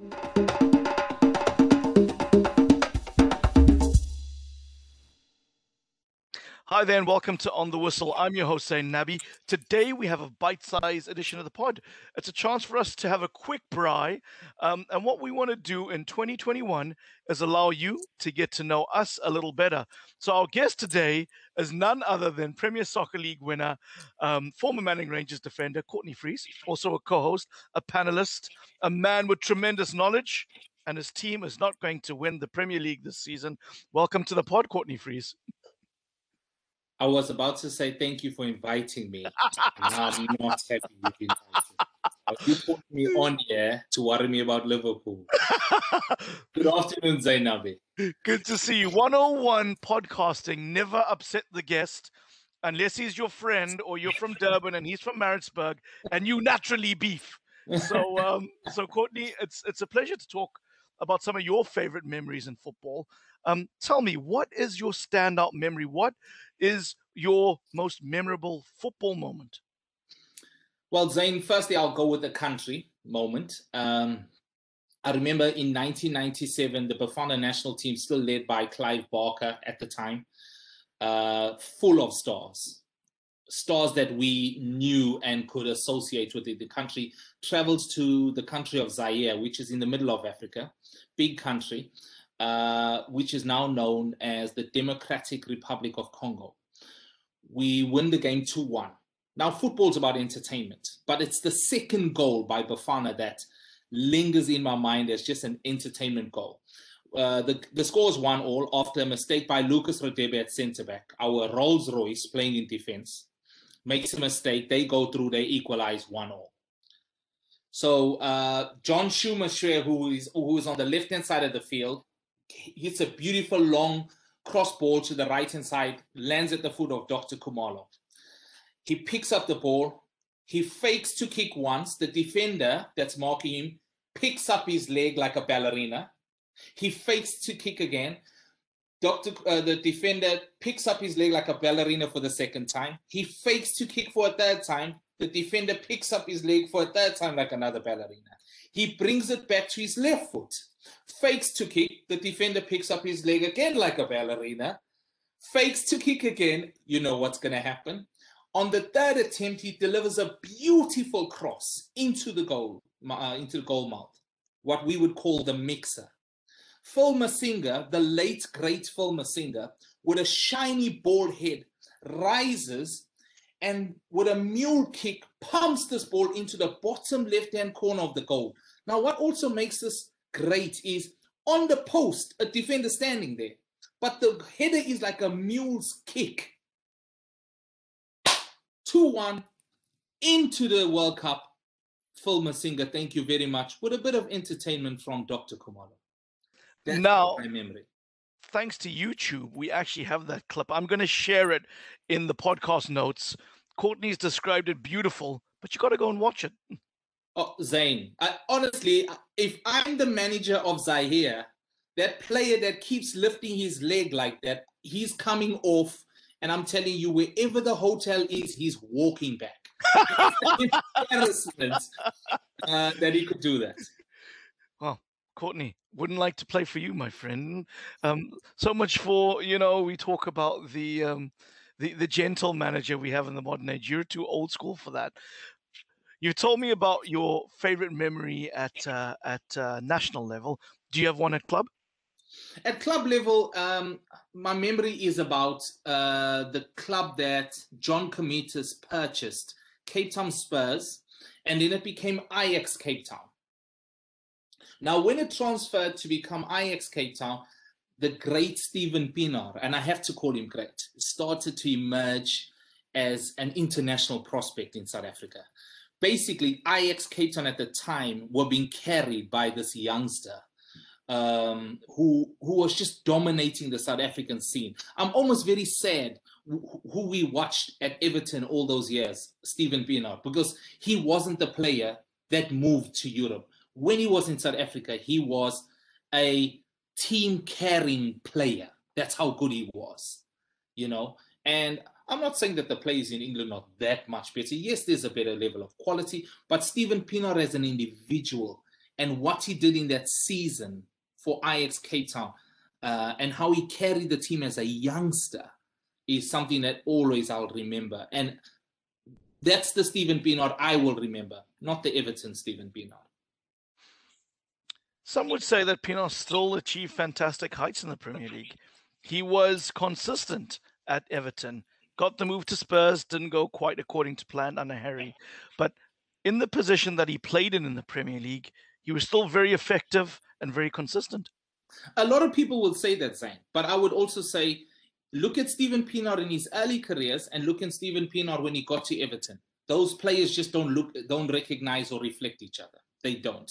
you Hi there, and welcome to On the Whistle. I'm your host, Zain Nabi. Today we have a bite-sized edition of the pod. It's a chance for us to have a quick braai, um, and what we want to do in 2021 is allow you to get to know us a little better. So our guest today is none other than Premier Soccer League winner, um, former Manning Rangers defender Courtney Fries, also a co-host, a panelist, a man with tremendous knowledge, and his team is not going to win the Premier League this season. Welcome to the pod, Courtney Fries. I was about to say thank you for inviting me. I'm not happy invited. You put me on here to worry me about Liverpool. Good afternoon, Zain Nabi. Good to see you. 101 podcasting never upset the guest unless he's your friend or you're from Durban and he's from Maritzburg and you naturally beef. So, um, so Courtney, it's it's a pleasure to talk about some of your favorite memories in football. Um, tell me, what is your standout memory? What is your most memorable football moment? Well, Zane, firstly, I'll go with the country moment. Um, I remember in 1997, the Bafana national team, still led by Clive Barker at the time, uh, full of stars. Stars that we knew and could associate with it. The country travels to the country of Zaire, which is in the middle of Africa, big country. Uh, which is now known as the Democratic Republic of Congo. We win the game 2 1. Now, football's about entertainment, but it's the second goal by Bafana that lingers in my mind as just an entertainment goal. Uh, the, the score is 1 all after a mistake by Lucas Radebe at centre back. Our Rolls Royce playing in defense makes a mistake. They go through, they equalize 1 all. So uh, John Schumacher, who is who is on the left hand side of the field, hits a beautiful long cross ball to the right hand side, lands at the foot of Dr. Khumalo. He picks up the ball. He fakes to kick once. The defender that's marking him picks up his leg like a ballerina. He fakes to kick again. Doctor, uh, the defender picks up his leg like a ballerina for the second time. He fakes to kick for a third time. The defender picks up his leg for a third time like another ballerina. He brings it back to his left foot fakes to kick. The defender picks up his leg again like a ballerina, fakes to kick again. You know what's going to happen. On the third attempt, he delivers a beautiful cross into the goal, uh, into the goal mouth, what we would call the mixer. Phil Masinga, the late great Phil Masinga, with a shiny bald head, rises and with a mule kick pumps this ball into the bottom left-hand corner of the goal. Now, what also makes this great is on the post, a defender standing there, but the header is like a mule's kick. 2 1 into the World Cup. Phil Masinga, thank you very much. With a bit of entertainment from Dr. Khumalo. That's now, my memory. Thanks to YouTube, we actually have that clip. I'm going to share it in the podcast notes. Courtney's described it beautiful, but you got to go and watch it. Oh, Zain, I, honestly, if I'm the manager of Zaire, that player that keeps lifting his leg like that, he's coming off. And I'm telling you, wherever the hotel is, he's walking back. embarrassment uh, that he could do that. Well, Courtney, wouldn't like to play for you, my friend. Um, so much for you know. We talk about the um, the the gentle manager we have in the modern age. You're too old school for that. You told me about your favorite memory at uh, at uh, national level. Do you have one at club? At club level, um, my memory is about uh, the club that John Comitis purchased, Cape Town Spurs, and then it became Ajax Cape Town. Now, when it transferred to become Ajax Cape Town, the great Steven Pienaar, and I have to call him great, started to emerge as an international prospect in South Africa basically Ajax Cape Town at the time were being carried by this youngster um, who who was just dominating the South African scene. I'm almost very sad who we watched at Everton all those years, Steven Pienaar, because he wasn't the player that moved to Europe. When he was in South Africa, he was a team carrying player. That's how good he was, you know. And I'm not saying that the players in England are that much better. Yes, there's a better level of quality, but Steven Pienaar as an individual and what he did in that season for Ajax Cape Town uh, and how he carried the team as a youngster is something that always I'll remember. And that's the Steven Pienaar I will remember, not the Everton Steven Pienaar. Some would say that Pienaar still achieved fantastic heights in the Premier League. He was consistent at Everton, got the move to Spurs, didn't go quite according to plan under Harry. But in the position that he played in in the Premier League, he was still very effective and very consistent. A lot of people will say that, Zane, but I would also say look at Steven Pienaar in his early careers and look at Steven Pienaar when he got to Everton. Those players just don't look, don't recognize or reflect each other. They don't.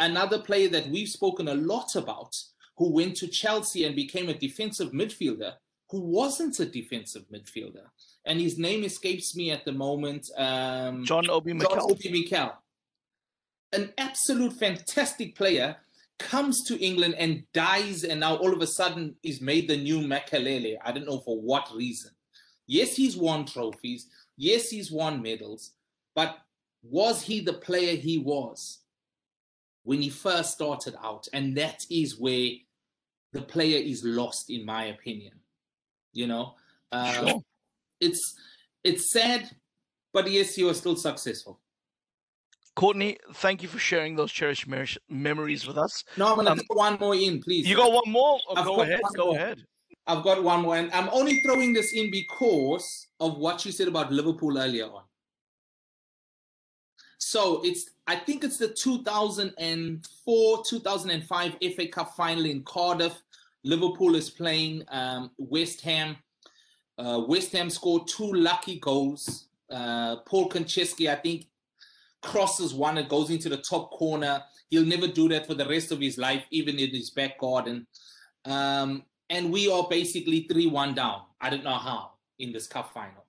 Another player that we've spoken a lot about, who went to Chelsea and became a defensive midfielder, who wasn't a defensive midfielder, and his name escapes me at the moment. Um, John Obi Mikel. John Obi Mikel. An absolute fantastic player comes to England and dies, and now all of a sudden is made the new Makelele. I don't know for what reason. Yes, he's won trophies. Yes, he's won medals. But was he the player he was when he first started out? And that is where the player is lost, in my opinion. You know, uh, sure. it's it's sad, but yes, you was still successful. Courtney, thank you for sharing those cherished memories with us. No, I'm to um, throw one more in, please. You got one more? Oh, go ahead. Go more. ahead. I've got one more, and I'm only throwing this in because of what you said about Liverpool earlier on. So it's, I think it's the 2004 2005 FA Cup final in Cardiff. Liverpool is playing um, West Ham. Uh, West Ham scored two lucky goals. Uh, Paul Konchesky, I think, crosses one and goes into the top corner. He'll never do that for the rest of his life, even in his back garden. Um, and we are basically 3 1 down. I don't know how in this cup final.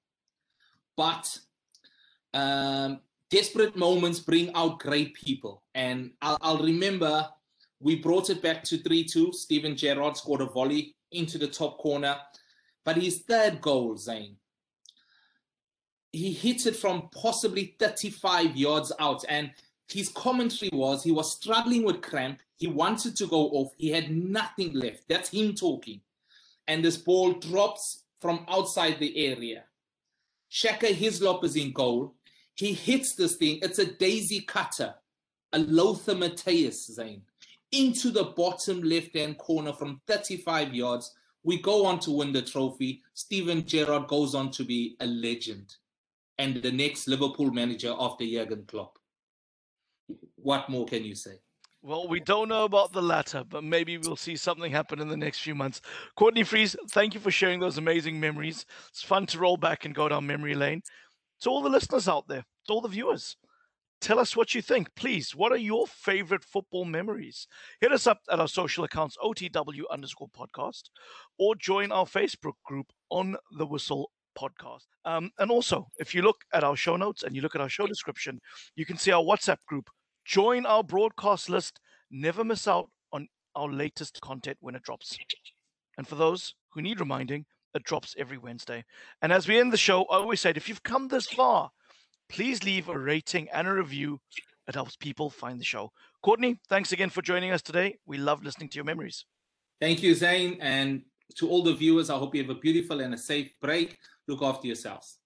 But um, desperate moments bring out great people. And I'll, I'll remember we brought it back to 3 2. Steven Gerrard scored a volley into the top corner. But his third goal, Zane, he hit it from possibly 35 yards out. And his commentary was he was struggling with cramp. He wanted to go off. He had nothing left. That's him talking. And this ball drops from outside the area. Shaka Hislop is in goal. He hits this thing. It's a daisy cutter, a Lothar Matthäus, Zane, into the bottom left hand corner from 35 yards. We go on to win the trophy. Steven Gerrard goes on to be a legend and the next Liverpool manager after Jurgen Klopp. What more can you say? Well, we don't know about the latter, but maybe we'll see something happen in the next few months. Courtney Fries, thank you for sharing those amazing memories. It's fun to roll back and go down memory lane. To all the listeners out there, to all the viewers, tell us what you think. Please, what are your favorite football memories? Hit us up at our social accounts, OTW underscore podcast, or join our Facebook group on the Whistle podcast. Um, and also, if you look at our show notes and you look at our show description, you can see our WhatsApp group. Join our broadcast list. Never miss out on our latest content when it drops. And for those who need reminding, it drops every Wednesday. And as we end the show, I always said if you've come this far, please leave a rating and a review. It helps people find the show. Courtney, thanks again for joining us today. We love listening to your memories. Thank you, Zane. And to all the viewers, I hope you have a beautiful and a safe break. Look after yourselves.